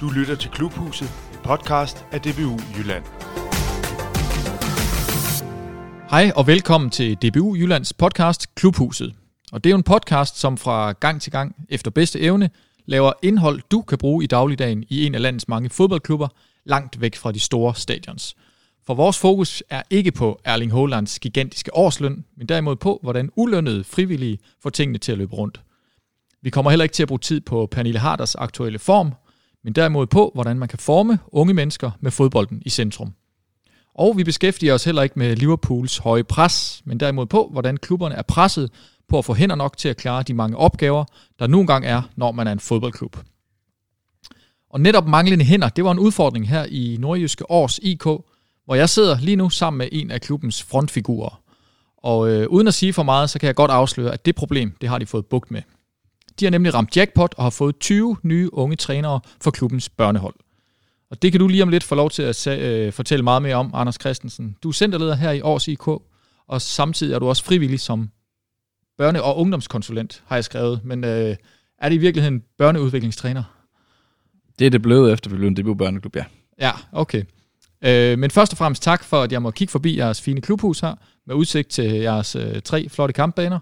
Du lytter til Klubhuset, en podcast af DBU Jylland. Hej og velkommen til DBU Jyllands podcast Klubhuset. Og det er jo en podcast, som fra gang til gang efter bedste evne laver indhold, du kan bruge i dagligdagen i en af landets mange fodboldklubber, langt væk fra de store stadions. For vores fokus er ikke på Erling Haalands gigantiske årsløn, men derimod på, hvordan ulønnede frivillige får tingene til at løbe rundt. Vi kommer heller ikke til at bruge tid på Pernille Harders aktuelle form, men derimod på, hvordan man kan forme unge mennesker med fodbolden i centrum. Og vi beskæftiger os heller ikke med Liverpools høje pres, men derimod på, hvordan klubberne er presset på at få hænder nok til at klare de mange opgaver, der nu engang er, når man er en fodboldklub. Og netop manglende hænder, det var en udfordring her i Nordjyske Års IK, hvor jeg sidder lige nu sammen med en af klubbens frontfigurer. Og øh, uden at sige for meget, så kan jeg godt afsløre, at det problem, det har de fået bugt med. De har nemlig ramt jackpot og har fået 20 nye unge trænere for klubbens børnehold. Og det kan du lige om lidt få lov til at øh, fortælle meget mere om, Anders Christensen. Du er centerleder her i Års IK, og samtidig er du også frivillig som børne- og ungdomskonsulent, har jeg skrevet. Men øh, er det i virkeligheden børneudviklingstræner? Det er det blevet efter, vi blev en debut børneklub, ja. Ja, okay. Øh, men først og fremmest tak for, at jeg må kigge forbi jeres fine klubhus her, med udsigt til jeres øh, tre flotte kampbaner.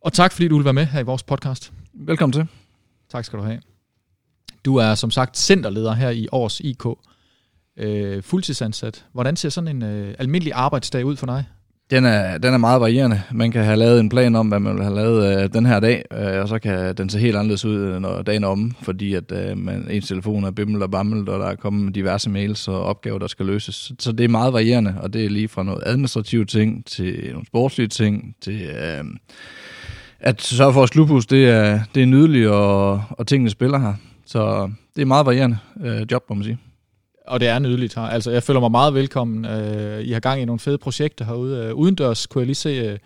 Og tak, fordi du vil være med her i vores podcast. Velkommen til. Tak skal du have. Du er som sagt centerleder her i Års IK, øh, fuldtidsansat. Hvordan ser sådan en øh, almindelig arbejdsdag ud for dig? Den er, den er meget varierende. Man kan have lavet en plan om, hvad man vil have lavet øh, den her dag, øh, og så kan den se helt anderledes ud, øh, når dagen er om, fordi at øh, man, ens telefon er bimmel og bammel, og der er kommet diverse mails og opgaver, der skal løses. Så det er meget varierende, og det er lige fra noget administrative ting til nogle sportslige ting, til øh, at sørge for, at klubhus det er, det er nydeligt, og, og tingene spiller her. Så det er meget varierende øh, job, må man sige. Og det er nydeligt her. Altså, jeg føler mig meget velkommen. Øh, I har gang i nogle fede projekter herude. Øh, udendørs kunne jeg lige se øh,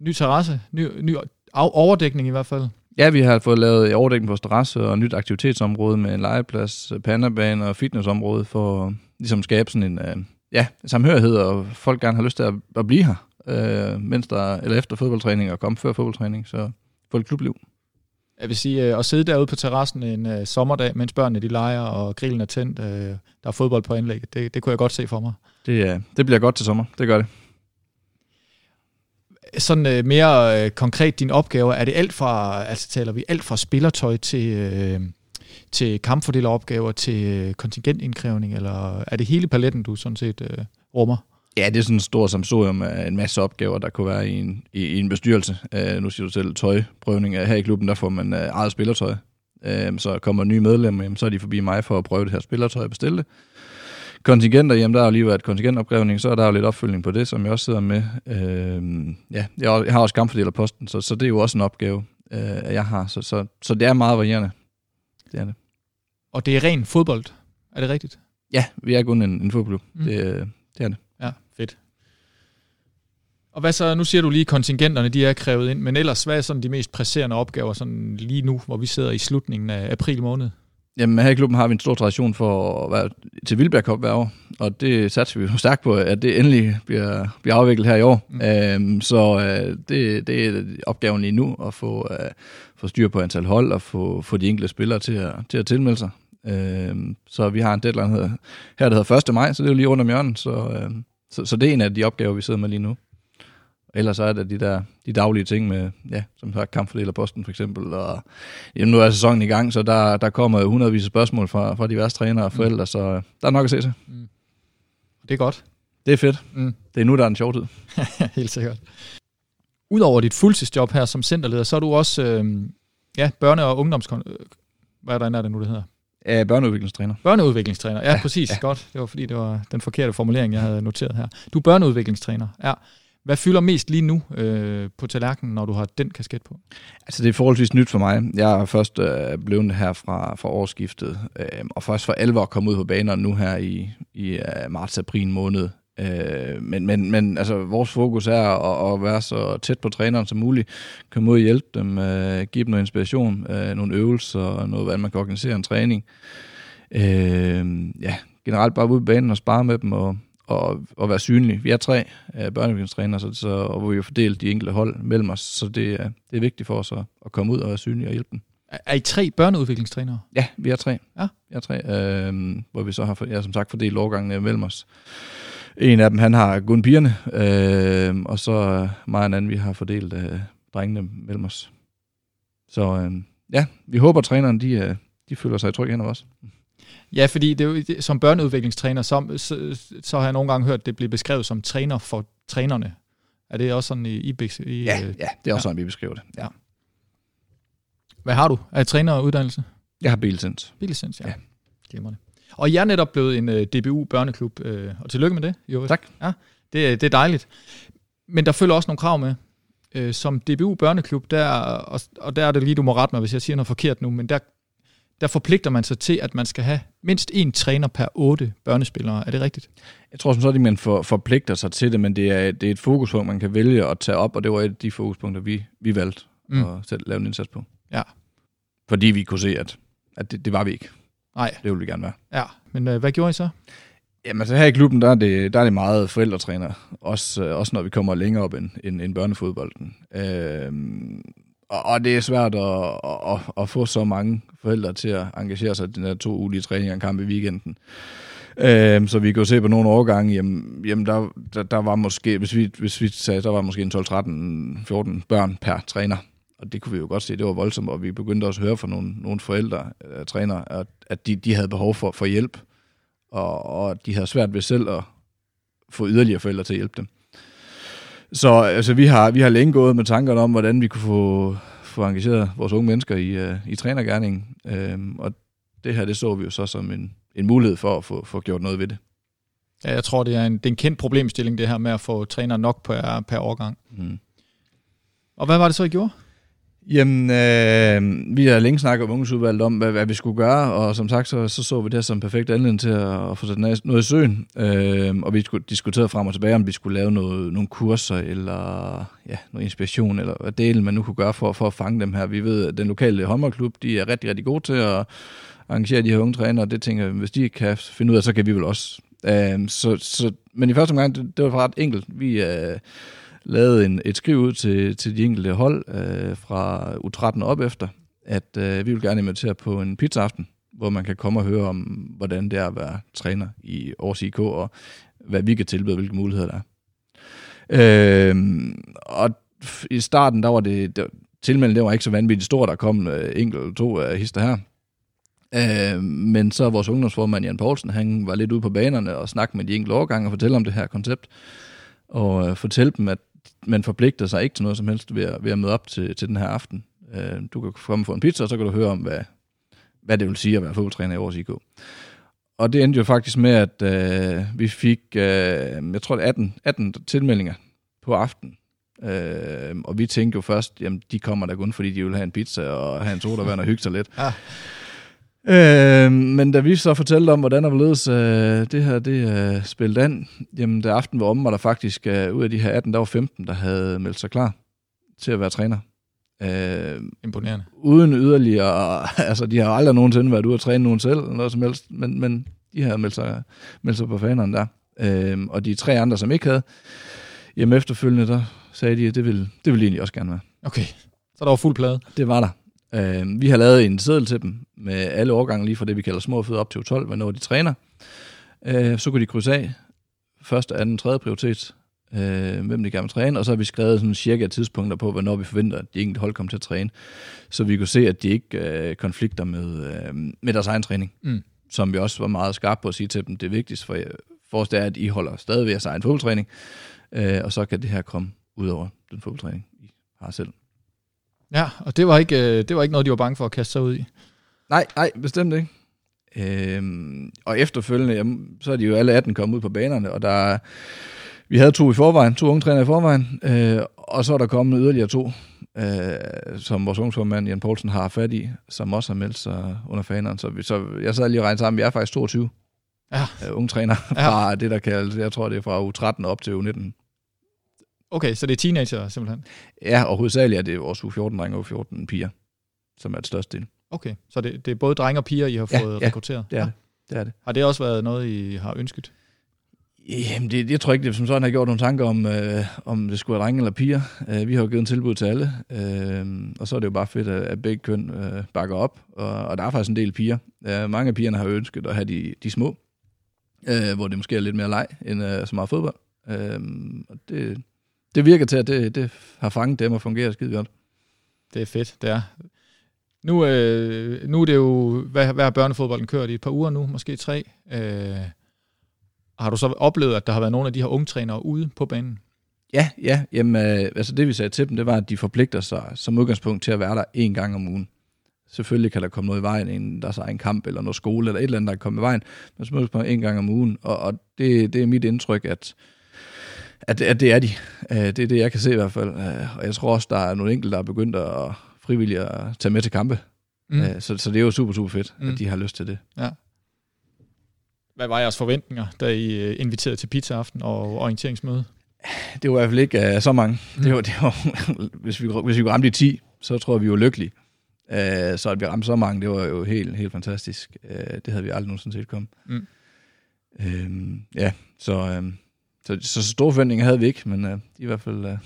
ny terrasse, ny, ny overdækning i hvert fald. Ja, vi har fået lavet overdækning på terrasse og nyt aktivitetsområde med en legeplads, pandabane og fitnessområde for at ligesom skabe sådan en øh, ja, samhørighed, og folk gerne har lyst til at, at blive her, øh, mens der, eller efter fodboldtræning og komme før fodboldtræning, så få et klubliv. Jeg vil sige, øh, at sidde derude på terrassen en uh, sommerdag, mens børnene de leger, og grillen er tændt, uh, der er fodbold på anlægget, det, det kunne jeg godt se for mig. Det, uh, det bliver godt til sommer, det gør det. Sådan uh, mere uh, konkret din opgave, er det alt fra, altså taler vi alt fra spillertøj til, uh, til kampfordeleropgaver, til kontingentindkrævning, eller er det hele paletten, du sådan set uh, rummer? Ja, det er sådan en stor samsorium af en masse opgaver, der kunne være i en, i, i en bestyrelse. Uh, nu siger du selv tøjprøvning. Her i klubben, der får man uh, eget spillertøj. Uh, så kommer nye medlemmer, jamen, så er de forbi mig for at prøve det her spillertøj og bestille det. Kontingenter, jamen der har jo lige været kontingentopgravning, så er der jo lidt opfølgning på det, som jeg også sidder med. Uh, ja, jeg har også kampfordelerposten, så, så det er jo også en opgave, uh, jeg har. Så, så, så det er meget varierende. Det er det. Og det er ren fodbold, er det rigtigt? Ja, vi er kun en, en fodboldklub. Mm. Det, det er det. Og hvad så, nu siger du lige, kontingenterne de er krævet ind, men ellers, hvad er sådan de mest presserende opgaver sådan lige nu, hvor vi sidder i slutningen af april måned? Jamen her i klubben har vi en stor tradition for at være til Vildbjerg Cup hver år, og det satser vi jo stærkt på, at det endelig bliver, bliver afviklet her i år. Mm. Øhm, så øh, det, det er opgaven lige nu, at få, øh, få styr på antal hold og få, få de enkelte spillere til at, til at tilmelde sig. Øhm, så vi har en deadline her, her, der hedder 1. maj, så det er jo lige rundt om hjørnet, så, øh, så, så det er en af de opgaver, vi sidder med lige nu. Ellers så er det de der de daglige ting med, ja, som sagt, kampfordeler posten for eksempel, og jamen, nu er sæsonen i gang, så der, der kommer hundredvis af spørgsmål fra, fra diverse trænere og forældre, mm. så der er nok at se til. Mm. Det er godt. Det er fedt. Mm. Det er nu, der er en sjov tid. Helt sikkert. Udover dit fuldtidsjob her som centerleder, så er du også øh, ja, børne- og ungdomskon... Hvad er der, er det nu, det hedder? Ja, børneudviklingstræner. Børneudviklingstræner, ja, ja præcis. Ja. Godt. Det var fordi, det var den forkerte formulering, jeg havde noteret her. Du er børneudviklingstræner, ja. Hvad fylder mest lige nu øh, på tallerkenen, når du har den kasket på? Altså det er forholdsvis nyt for mig. Jeg er først øh, blevet her fra, fra årsskiftet, øh, og først for alvor kommet ud på banerne nu her i, i øh, marts-april måned. Øh, men, men, men altså, vores fokus er at, at være så tæt på træneren som muligt, komme ud og hjælpe dem, øh, give dem noget inspiration, øh, nogle øvelser, og noget, hvordan man kan organisere en træning. Øh, ja, generelt bare ud på banen og spare med dem, og, og, og være synlige. Vi er tre uh, børnevidenstrænere, så, så, og vi har fordelt de enkelte hold mellem os, så det, uh, det er vigtigt for os at, at komme ud og være synlige og hjælpe dem. Er, er I tre børneudviklingstrænere? Ja, vi er tre. Ja. Vi er tre, øh, hvor vi så har, ja, som sagt, fordelt årgangene mellem os. En af dem, han har kun pigerne, øh, og så mig og en anden, vi har fordelt øh, drengene mellem os. Så øh, ja, vi håber, at træneren, de, øh, de føler sig i tryg hen os. Ja, fordi det er jo, som børneudviklingstræner, så, så, så har jeg nogle gange hørt, at det bliver beskrevet som træner for trænerne. Er det også sådan i, i, i Ja, øh, ja det er også sådan, vi beskriver det. Ja. Hvad har du? Er det træneruddannelse? Jeg har billicens. Billicens, ja. Ja. ja. Glimrende. Og jeg er netop blevet en uh, DBU børneklub, uh, og tillykke med det. Jo. Tak. Ja, det, det er dejligt. Men der følger også nogle krav med. Uh, som DBU børneklub, der, og, og der er det lige, du må rette mig, hvis jeg siger noget forkert nu, men der, der forpligter man sig til, at man skal have mindst én træner per otte børnespillere. Er det rigtigt? Jeg tror som sådan, at man for, forpligter sig til det, men det er, det er et fokuspunkt, man kan vælge at tage op, og det var et af de fokuspunkter, vi, vi valgte mm. at sætte, lave en indsats på. Ja. Fordi vi kunne se, at, at det, det var vi ikke. Nej. Det ville vi gerne være. Ja, men uh, hvad gjorde I så? Jamen altså her i klubben, der er det, der er det meget forældretræner. Også, øh, også når vi kommer længere op end, end, end børnefodbolden. Øhm, og, og det er svært at, at, at få så mange forældre til at engagere sig i den her to ulige træning og en kamp i weekenden. Øhm, så vi kan jo se på nogle årgange, jamen, jamen der, der, der, var måske, hvis vi, hvis vi sagde, der var måske en 12, 13, 14 børn per træner. Og det kunne vi jo godt se, det var voldsomt, og vi begyndte også at høre fra nogle, nogle forældre, uh, trænere, at, at de, de havde behov for, for hjælp, og, og de havde svært ved selv at få yderligere forældre til at hjælpe dem. Så altså, vi, har, vi har længe gået med tankerne om, hvordan vi kunne få, få engageret vores unge mennesker i, uh, i trænergærningen, uh, og det her, det så vi jo så som en, en mulighed for at få, få gjort noget ved det. Ja, jeg tror, det er en, det er en kendt problemstilling, det her med at få træner nok per, per årgang. Mm. Og hvad var det så, I gjorde? Jamen, øh, vi har længe snakket om ungdomsudvalget om, hvad, hvad vi skulle gøre, og som sagt, så så, så vi det som perfekt anledning til at, at få sat noget i søen. Øh, og vi skulle diskutere frem og tilbage, om vi skulle lave noget, nogle kurser, eller ja, noget inspiration, eller hvad delen man nu kunne gøre for, for at fange dem her. Vi ved, at den lokale håndboldklub, de er rigtig, rigtig gode til at arrangere de her unge trænere, og det tænker jeg, hvis de kan finde ud af, så kan vi vel også. Øh, så, så, men i første omgang, det, det var ret enkelt. Vi... Øh, lavet en, et skriv ud til, til de enkelte hold øh, fra U13 op efter, at øh, vi vil gerne invitere på en pizzaaften, hvor man kan komme og høre om, hvordan det er at være træner i Aarhus IK, og hvad vi kan tilbyde, hvilke muligheder der er. Øh, og i starten, der var det, der, tilmeldingen det var ikke så vanvittigt stor, der kom øh, enkelt to af hister her. Øh, men så vores ungdomsformand Jan Poulsen, han var lidt ude på banerne og snakkede med de enkelte årgange og fortælle om det her koncept, og øh, fortælle dem, at man forpligter sig ikke til noget som helst ved at, ved at møde op til, til den her aften. Øh, du kan komme få en pizza, og så kan du høre om, hvad, hvad det vil sige at være fodboldtræner i Aarhus IK. Og det endte jo faktisk med, at øh, vi fik, øh, jeg tror, 18, 18 tilmeldinger på aften. Øh, og vi tænkte jo først, jamen de kommer da kun, fordi de vil have en pizza og have en sodavand og hygge sig lidt. Ja. Øh, men da vi så fortalte om, hvordan der hvorledes øh, det her det øh, spillet an, jamen da aften var om, var der faktisk øh, ud af de her 18, der var 15, der havde meldt sig klar til at være træner. Øh, Imponerende. uden yderligere, altså de har aldrig nogensinde været ude at træne nogen selv, eller noget som helst, men, men de havde meldt sig, meldt sig på fanerne der. Øh, og de tre andre, som ikke havde, jamen efterfølgende, der sagde de, at det ville, det ville egentlig også gerne være. Okay, så der var fuld plade. Det var der. Øh, vi har lavet en seddel til dem med alle årgange lige fra det, vi kalder små fødder op til 12, hvornår de træner. Øh, så kunne de krydse af første, anden, tredje prioritet, øh, hvem de gerne vil træne, og så har vi skrevet sådan cirka tidspunkter på, hvornår vi forventer, at de enkelte hold kommer til at træne, så vi kunne se, at de ikke øh, konflikter med, øh, med deres egen træning, Mm. som vi også var meget skarpe på at sige til dem, det er vigtigst for, for os, det er, at I holder stadig ved jeres egen fodboldtræning, øh, og så kan det her komme ud over den fodboldtræning, I har selv. Ja, og det var, ikke, øh, det var ikke noget, de var bange for at kaste sig ud i. Nej, nej, bestemt ikke. Øhm, og efterfølgende, jamen, så er de jo alle 18 kommet ud på banerne, og der er- vi havde to i forvejen, to unge trænere i forvejen, øh, og så er der kommet yderligere to, øh, som vores ungdomsformand Jan Poulsen har fat i, som også har meldt sig under faneren. Så, vi, så jeg sad lige og regnede sammen, vi er faktisk 22 Ja. øh, unge trænere Ja. fra det, der kaldes, jeg tror det er fra U13 op til U19. Okay, så det er teenager simpelthen. Ja, og hovedsageligt er det vores U14-drenge og U14-piger, som er et største del. Okay, så det, det er både drenge og piger, I har Ja, fået ja, rekrutteret? Det er det. det er det. Har det også været noget, I har ønsket? Jamen, det, jeg tror ikke, det som sådan har gjort nogle tanker om, øh, om det skulle være drenge eller piger. Øh, vi har jo givet en tilbud til alle, øh, og så er det jo bare fedt, at, at begge køn øh, bakker op. Og, og der er faktisk en del piger. Øh, mange af pigerne har ønsket at have de, de små, øh, hvor det måske er lidt mere leg end øh, så meget fodbold. Øh, og det, det virker til, at det, det har fanget dem og fungerer skide godt. Det er fedt, det er. Nu, øh, nu er det jo, hvad, hvad har børnefodbolden kørt i et par uger nu, måske tre. Øh, har du så oplevet, at der har været nogle af de her unge trænere ude på banen? Ja, ja. Jamen, øh, altså det vi sagde til dem, det var, at de forpligter sig som udgangspunkt til at være der en gang om ugen. Selvfølgelig kan der komme noget i vejen, en, der er en kamp eller noget skole eller et eller andet, der kan komme i vejen, men som udgangspunkt en gang om ugen. Og, og det, det er mit indtryk, at, at, at det er de. Øh, det er det, jeg kan se i hvert fald. Øh, og jeg tror også, der er nogle enkelte, der er begyndt at frivilligt at tage med til kampe. Mm. Øh, så, så det er jo super, super fedt, mm. at de har lyst til det. Ja. Hvad var jeres forventninger, da I inviterede til pizza-aften og orienteringsmøde? Det var i hvert fald ikke uh, så mange. Mm. Det var, det var, hvis, vi, hvis vi ramme de 10, så tror jeg, vi var lykkelige. Uh, så at vi ramte så mange, det var jo helt, helt fantastisk. Uh, det havde vi aldrig nogensinde set komme. Mm. Uh, ja, så, uh, så, så store forventninger havde vi ikke, men de i hvert fald uh,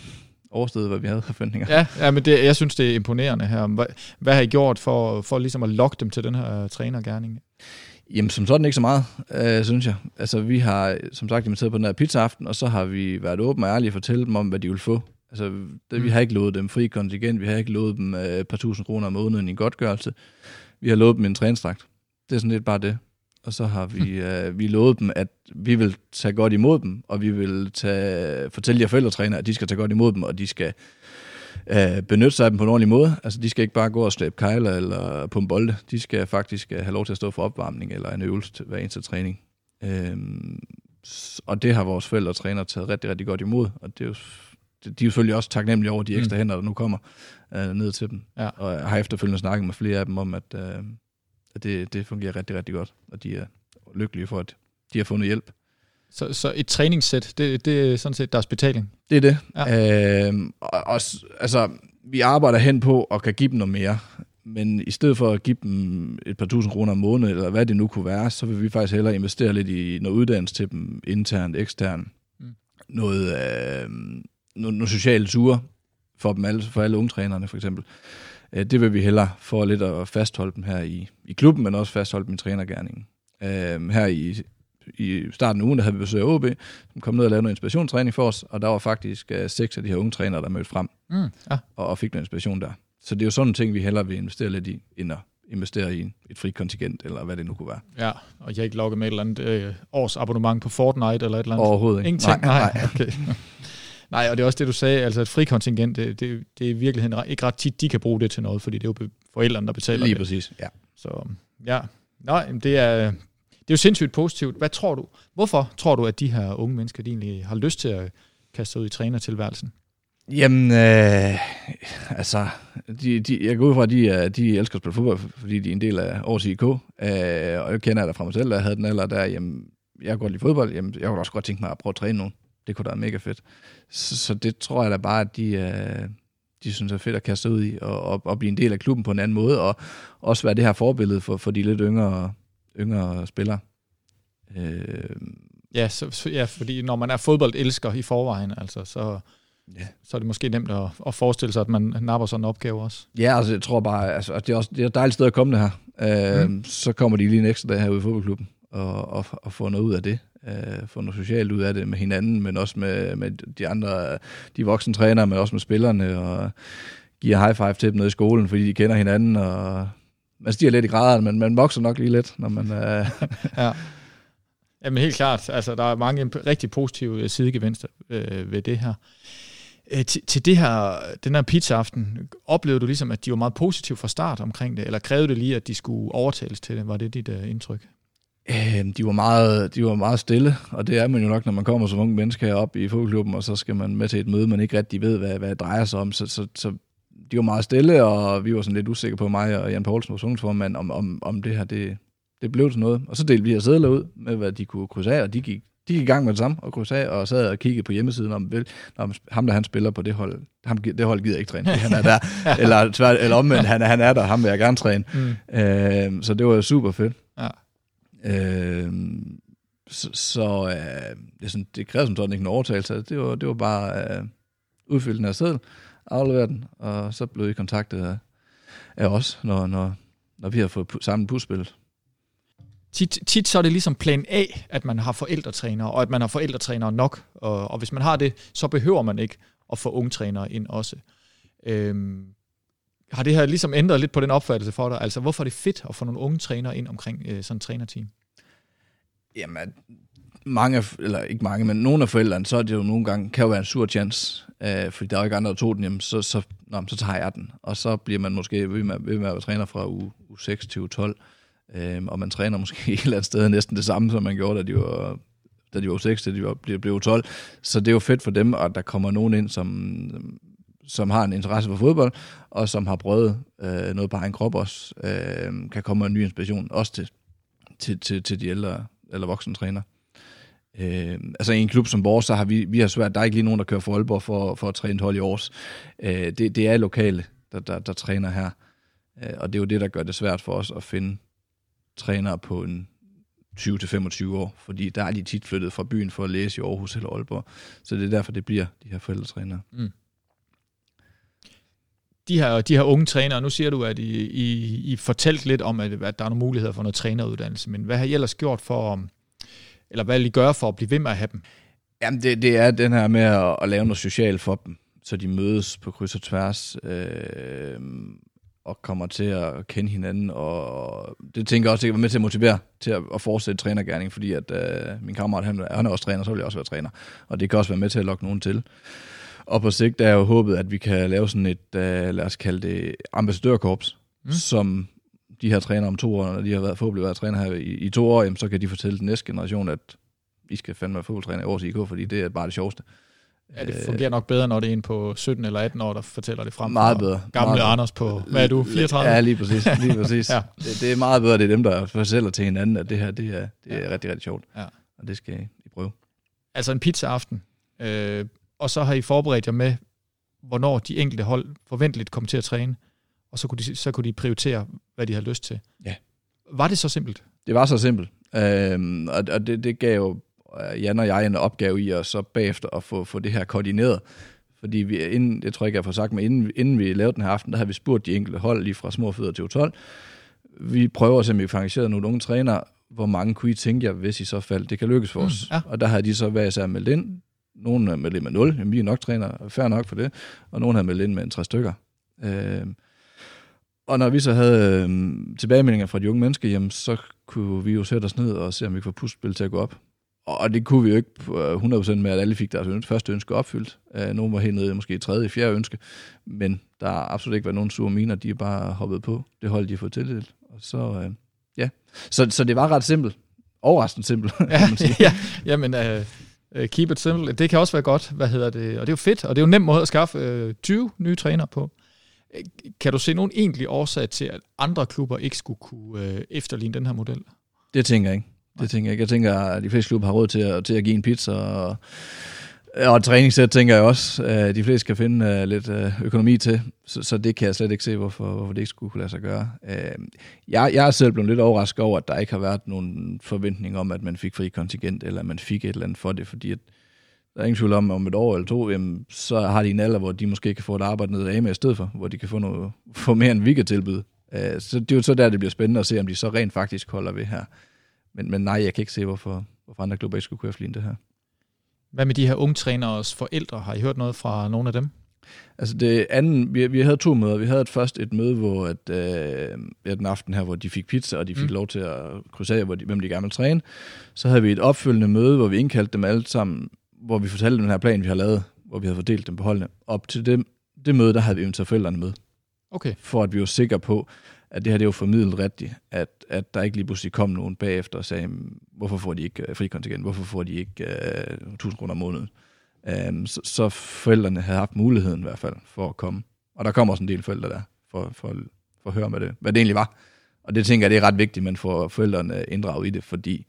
overstedet, hvad vi havde forventninger. Ja, ja men det, jeg synes, det er imponerende her. Hvad, hvad har I gjort for, for ligesom at lokke dem til den her trænergærning? Jamen, som sådan ikke så meget, øh, synes jeg. Altså, vi har, som sagt, inviteret på den her pizza-aften, og så har vi været åbne og ærlige og fortælle dem om, hvad de vil få. Altså, det, mm. vi har ikke lovet dem fri kontingent, vi har ikke lovet dem øh, et par tusind kroner om måneden i en godtgørelse. Vi har lovet dem en træningsdragt. Det er sådan lidt bare det. Og så har vi, øh, vi lovet dem, at vi vil tage godt imod dem, og vi vil tage, fortælle de forældretræner, at de skal tage godt imod dem, og de skal øh, benytte sig af dem på en ordentlig måde. Altså, de skal ikke bare gå og slæbe kejler eller pumpe bolde. De skal faktisk øh, have lov til at stå for opvarmning eller en øvelse til hver eneste træning. Øh, og det har vores forældre og træner taget rigtig, rigtig godt imod, og det er jo de er selvfølgelig også taknemmelige over de ekstra mm. hænder, der nu kommer øh, ned til dem. Ja. Og jeg har efterfølgende snakket med flere af dem om, at, øh, at det, det fungerer rigtig, rigtig godt, og de er lykkelige for, at de har fundet hjælp. Så, så et træningssæt, det, det er sådan set deres betaling? Det er det. Ja. Øh, og, og, altså, vi arbejder hen på at kan give dem noget mere. Men i stedet for at give dem et par tusind kroner om måneden, eller hvad det nu kunne være, så vil vi faktisk hellere investere lidt i noget uddannelse til dem, internt, eksternt. Mm. Noget, øh, noget, noget sociale ture for dem alle, for alle unge trænerne for eksempel. Øh, det vil vi hellere for lidt at fastholde dem her i, i klubben, men også fastholde dem i trænergærningen. Øh, her i i starten af ugen, der havde vi besøg af OB, som kom ned og lavede noget inspirationstræning for os, og der var faktisk uh, seks af de her unge trænere, der mødte frem mm, ja. og, og fik noget inspiration der. Så det er jo sådan en ting, vi hellere vil investere lidt i, end at investere i et fri kontingent, eller hvad det nu kunne være. Ja, og jeg har ikke logget med et eller andet øh, års abonnement på Fortnite, eller et eller andet? Overhovedet ikke. Ingenting? Nej, nej. okay. Nej, og det er også det, du sagde, altså et frikontingent, det, det, det er i virkeligheden ikke ret tit, de kan bruge det til noget, fordi det er jo forældrene, der betaler Lige det. præcis, ja. Så ja, nej, det er, det er jo sindssygt positivt. Hvad tror du? Hvorfor tror du, at de her unge mennesker, de egentlig har lyst til at kaste sig ud i trænertilværelsen? Jamen, øh, altså, de, de, jeg går ud fra, at de, de elsker at spille fodbold, fordi de er en del af årets IK, øh, og jeg kender det fra mig selv, jeg havde den alder der, jamen, jeg kan godt lide fodbold, jamen, jeg kunne også godt tænke mig at prøve at træne nogen. Det kunne da være mega fedt. Så, så det tror jeg da bare, at de, øh, de synes er fedt at kaste ud i, og, og, og blive en del af klubben på en anden måde, og også være det her forbillede for, for de lidt yngre yngre spillere. Øh, ja, så, ja, fordi når man er fodboldelsker i forvejen, altså, så, ja. så er det måske nemt at, at forestille sig, at man napper sådan en opgave også. Ja, altså jeg tror bare, altså, det, er også, det er et dejligt sted at komme det her. Øh, mm. Så kommer de lige ekstra dag herude i fodboldklubben og, og, og få noget ud af det. Øh, få noget socialt ud af det med hinanden, men også med, med de andre, de voksne trænere, men også med spillerne, og giver high five til dem nede i skolen, fordi de kender hinanden, og man stiger lidt i graderne, men man vokser nok lige lidt, når man... Øh... ja. Jamen helt klart, altså der er mange rigtig positive øh, sidegevinster øh, ved det her. Øh, til, til det her, den her pizzaaften, oplevede du ligesom, at de var meget positive fra start omkring det, eller krævede det lige, at de skulle overtales til det? Var det dit uh, indtryk? Øh, de, var meget, de var meget stille, og det er man jo nok, når man kommer som unge mennesker op i fodboldklubben, og så skal man med til et møde, man ikke rigtig ved, hvad, hvad det drejer sig om. Så, så, så de var meget stille, og vi var sådan lidt usikre på mig og Jan Poulsen, vores ungdomsformand, om, om, om det her, det, det blev til noget. Og så delte vi her sædler ud med, hvad de kunne krydse af, og de gik, de gik i gang med det samme og krydse af, og sad og kiggede på hjemmesiden om, vel, om ham der han spiller på det hold, ham, det hold gider ikke træne, han er der. eller, tvært, eller omvendt, han, han er der, ham vil jeg gerne træne. Mm. Øh, så det var super fedt. Ja. Øh, så, så øh, det, er sådan, det krævede som sådan ikke en overtagelse. Det var, det var bare øh, udfylde den her seddel, aflevere den, og så blev I kontaktet af, af os, når, når, når vi har fået sammen samlet puslespillet. Tit, tit så er det ligesom plan A, at man har forældretrænere, og at man har forældretrænere nok. Og, og hvis man har det, så behøver man ikke at få unge trænere ind også. Øhm, har det her ligesom ændret lidt på den opfattelse for dig? Altså, hvorfor er det fedt at få nogle unge trænere ind omkring øh, sådan et trænerteam? Jamen, mange, eller ikke mange, men nogle af forældrene, så er det jo nogle gange, kan jo være en sur chance, øh, fordi der er jo ikke andre, der tog den, jamen, så, så, nå, så tager jeg den. Og så bliver man måske ved med, ved med at være træner fra uge, uge 6 til uge 12, øh, og man træner måske et eller andet sted næsten det samme, som man gjorde, da de var, da de var 6 da de var, blev, blev 12. Så det er jo fedt for dem, at der kommer nogen ind, som, som har en interesse for fodbold, og som har prøvet øh, noget på egen krop også, øh, kan komme med en ny inspiration, også til, til, til, til de ældre eller voksne træner. Øh, altså i en klub som vores, så har vi, vi har svært, der er ikke lige nogen, der kører for Aalborg for, for at træne et hold i års. Øh, det, det er lokale, der, der, der træner her. Øh, og det er jo det, der gør det svært for os at finde trænere på en 20-25 år, fordi der er de tit flyttet fra byen for at læse i Aarhus eller Aalborg. Så det er derfor, det bliver de her forældretrænere. Mm. De her, de her unge trænere, nu siger du, at I, I, I fortalte lidt om, at, at der er nogle muligheder for noget træneruddannelse, men hvad har I ellers gjort for, um, eller hvad vil I gøre for at blive ved med at have dem? Jamen, det, det er den her med at, at lave noget socialt for dem, så de mødes på kryds og tværs, øh, og kommer til at kende hinanden, og det tænker jeg også, det kan være med til at motivere til at, at fortsætte trænergærning, fordi at øh, min kammerat, han, han er også træner, så vil jeg også være træner, og det kan også være med til at lokke nogen til. Og på sigt er jo håbet, at vi kan lave sådan et, øh, lad os kalde det, ambassadørkorps, Mm. som de her træner om to år, når de har været, forhåbentlig været træner her i, i to år, jamen, så kan de fortælle den næste generation, at I skal fandme være fodboldtræner i års IK, fordi det er bare det sjoveste. Ja, det fungerer nok bedre, når det er en på 17 eller 18 år, der fortæller det frem. Øh, Meget bedre. Gamle Meget. Anders på, hvad er du, 34? Ja, lige præcis. Lige præcis. Ja. det, det, er meget bedre, det er dem, der fortæller til hinanden, at det her det er, det er Ja. rigtig, rigtig sjovt. Ja. Og det skal I prøve. Altså en pizza-aften. Øh, og så har I forberedt jer med, hvornår de enkelte hold forventeligt kommer til at træne, og så kunne de, så kunne de prioritere, hvad de har lyst til. Ja. Var det så simpelt? Det var så simpelt. Øhm, og og det, det gav jo øh, Jan og jeg en opgave i os så bagefter at få, få det her koordineret. Fordi vi, inden, jeg tror ikke, jeg får sagt, men inden, inden vi lavede den her aften, der havde vi spurgt de enkelte hold, lige fra små fødder til 12. Vi prøver at vi får nogle unge trænere, hvor mange kunne I tænke jer, hvis i så fald det kan lykkes for Mm, os. ja. Og der havde de så hver især meldt ind. Nogle er meldt ind med 0, jamen vi er nok træner, fair nok for det. Og nogle havde meldt ind med en tre stykker. Øhm, og når vi så havde øhm, tilbagemeldinger fra de unge mennesker, jamen, så kunne vi jo sætte os ned og se, om vi kunne få puslespil til at gå op. Og det kunne vi jo ikke på, øh, 100% med, at alle fik deres første ønske opfyldt. Uh, nogle var helt nede i måske tredje, fjerde ønske. Men der har absolut ikke været nogen sure miner, de er bare hoppet på det hold, de har fået tildelt. Og så, uh, ja. Så, så det var ret simpelt. Overraskende simpelt, Ja, kan man sige. ja jamen, uh, keep it simple. Det kan også være godt, hvad hedder det, og det er jo fedt, og det er jo en nem måde at skaffe uh, 20 nye trænere på. Øh, Kan du se nogen egentlig årsag til, at andre klubber ikke skulle kunne uh, efterligne den her model? Det tænker jeg ikke. Det tænker jeg ikke. Jeg tænker, at de fleste klubber har råd til at, til at give en pizza og, Øh, og et træningssæt, tænker jeg også. at De fleste kan finde uh, lidt uh, økonomi til, så, så det kan jeg slet ikke se, hvorfor, hvorfor det ikke skulle kunne lade sig gøre. Uh, jeg, jeg er selv blevet lidt overrasket over, at der ikke har været nogen forventning om, at man fik fri kontingent, eller at man fik et eller andet for det, fordi at der er ingen tvivl om, at om et år eller to, jamen, så har de en alder, hvor de måske kan få et arbejde ned af med i stedet for, hvor de kan få, noget, få mere end vi kan tilbyde. Så det er jo så der, det bliver spændende at se, om de så rent faktisk holder ved her. Men, men nej, jeg kan ikke se, hvorfor, hvorfor andre klubber ikke skulle kunne have det her. Hvad med de her unge træneres forældre? Har I hørt noget fra nogle af dem? Altså det anden, vi, vi havde to møder. Vi havde først et møde, hvor at, øh, ja, den aften her, hvor de fik pizza, og de fik Mm. lov til at krydse af, hvor de, hvem de gerne ville træne. Så havde vi et opfølgende møde, hvor vi indkaldte dem alle sammen, hvor vi fortalte dem den her plan, vi har lavet, hvor vi havde fordelt dem på holdene. Op til dem, det møde, der havde vi inviteret forældrene med, Okay. for at vi var sikre på, at det her det var formidlet rigtigt, at, at der ikke lige pludselig kom nogen bagefter og sagde, "Mm, hvorfor får de ikke uh, fri kontingent, hvorfor får de ikke uh, 1000 kroner om måneden. Um, så, så forældrene havde haft muligheden i hvert fald for at komme. Og der kom også en del forældre der, for, for, for at høre, hvad det, hvad det egentlig var. Og det tænker jeg, det er ret vigtigt, at man får forældrene inddraget i det, fordi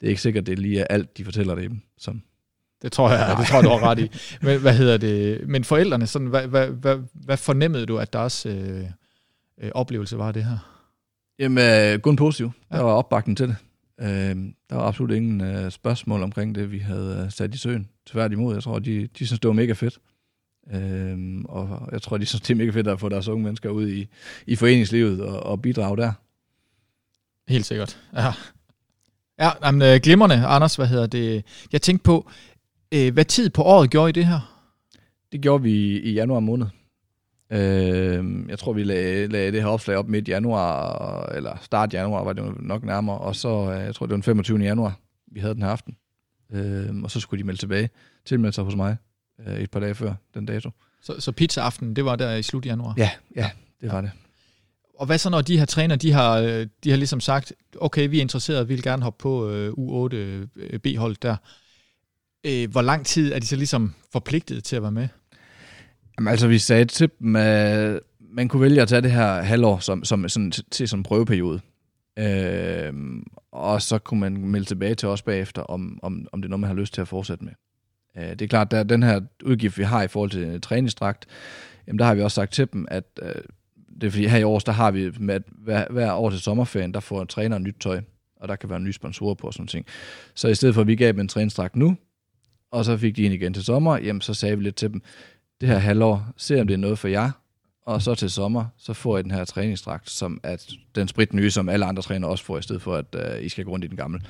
det er ikke sikkert, det lige er alt, de fortæller dem, som Det tror jeg, det tror jeg, du har ret i. Men hvad hedder det? Men forældrene, sådan, hvad, hvad, hvad, hvad fornemmede du, at deres øh, øh, oplevelse var det her? Jamen, øh, kun positiv. Der var opbakning til det. Øh, der var absolut ingen øh, spørgsmål omkring det, vi havde øh, sat i søen. Tværtimod, jeg tror, de, de synes, det var mega fedt. Øh, og jeg tror, de synes, det er mega fedt at få deres unge mennesker ud i, i foreningslivet og, og bidrage der. Helt sikkert, ja. Ja, jamen, øh, glimrende, Anders, hvad hedder det? Jeg tænkte på, øh, hvad tid på året gjorde I det her? Det gjorde vi i januar måned. Øh, jeg tror, vi lagde, lagde det her opslag op midt januar, eller start januar var det nok nærmere, og så, øh, jeg tror, det var den 25. januar, vi havde den her aften. Øh, og så skulle de melde tilbage, tilmelde sig hos mig øh, et par dage før den dato. Så, så pizza-aften, det var der i slut januar? Ja, ja, det var det. Og hvad så, når de her træner, de har, øh, de har ligesom sagt, okay, vi er interesserede, vi vil gerne hoppe på øh, U8 øh, B-hold der. Øh, hvor lang tid er de så ligesom forpligtet til at være med? Jamen, altså, vi sagde til dem, at man kunne vælge at tage det her halvår som, som, sådan, til som prøveperiode. Øh, og så kunne man melde tilbage til os bagefter, om, om, om det er noget, man har lyst til at fortsætte med. Øh, det er klart, at den her udgift, vi har i forhold til træningsdragt, jamen der har vi også sagt til dem, at øh, det er fordi her i år, der har vi med, at hver, hver år til sommerferien, der får en træner nyt tøj, og der kan være nye sponsorer på og sådan ting. Så i stedet for, at vi gav dem en træningsdragt nu, og så fik de en igen til sommer, jamen så sagde vi lidt til dem, det her halvår, se om det er noget for jer, og så til sommer, så får I den her træningsdragt, som er den sprit nye, som alle andre trænere også får, i stedet for, at uh, I skal gå rundt i den gamle.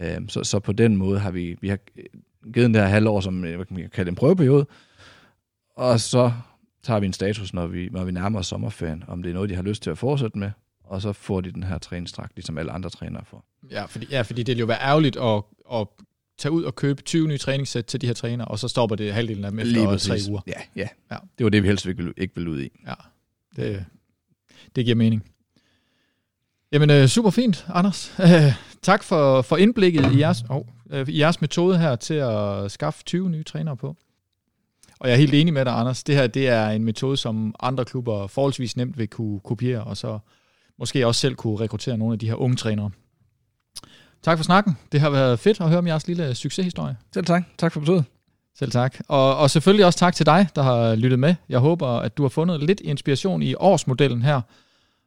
Uh, så, så på den måde har vi, vi har givet den her halvår, som øh, man kan kalde en prøveperiode, og så tager vi en status, når vi, når vi nærmer os sommerferien, om det er noget, de har lyst til at fortsætte med, og så får de den her træningsdragt, ligesom alle andre trænere får. Ja, fordi, ja, fordi det vil jo være ærgerligt at, at tage ud og købe 20 nye træningssæt til de her trænere, og så stopper det halvdelen af dem efter Lige tre uger. Ja, ja, ja. Det var det, vi helst ikke, ikke ville ud i. Ja, det, det giver mening. Jamen, øh, super fint, Anders. Øh, tak for, for indblikket i jeres, oh, øh, i jeres metode her til at skaffe 20 nye trænere på. Og jeg er helt enig med dig, Anders. Det her det er en metode, som andre klubber forholdsvis nemt vil kunne kopiere, og så måske også selv kunne rekruttere nogle af de her unge trænere. Tak for snakken. Det har været fedt at høre om jeres lille succeshistorie. Selv tak. Tak for besøget. Selv tak. Og, og selvfølgelig også tak til dig, der har lyttet med. Jeg håber, at du har fundet lidt inspiration i årsmodellen her.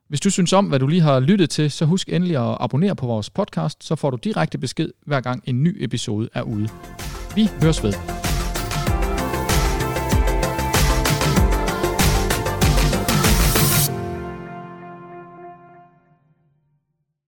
Hvis du synes om, hvad du lige har lyttet til, så husk endelig at abonnere på vores podcast, så får du direkte besked, hver gang en ny episode er ude. Vi høres ved.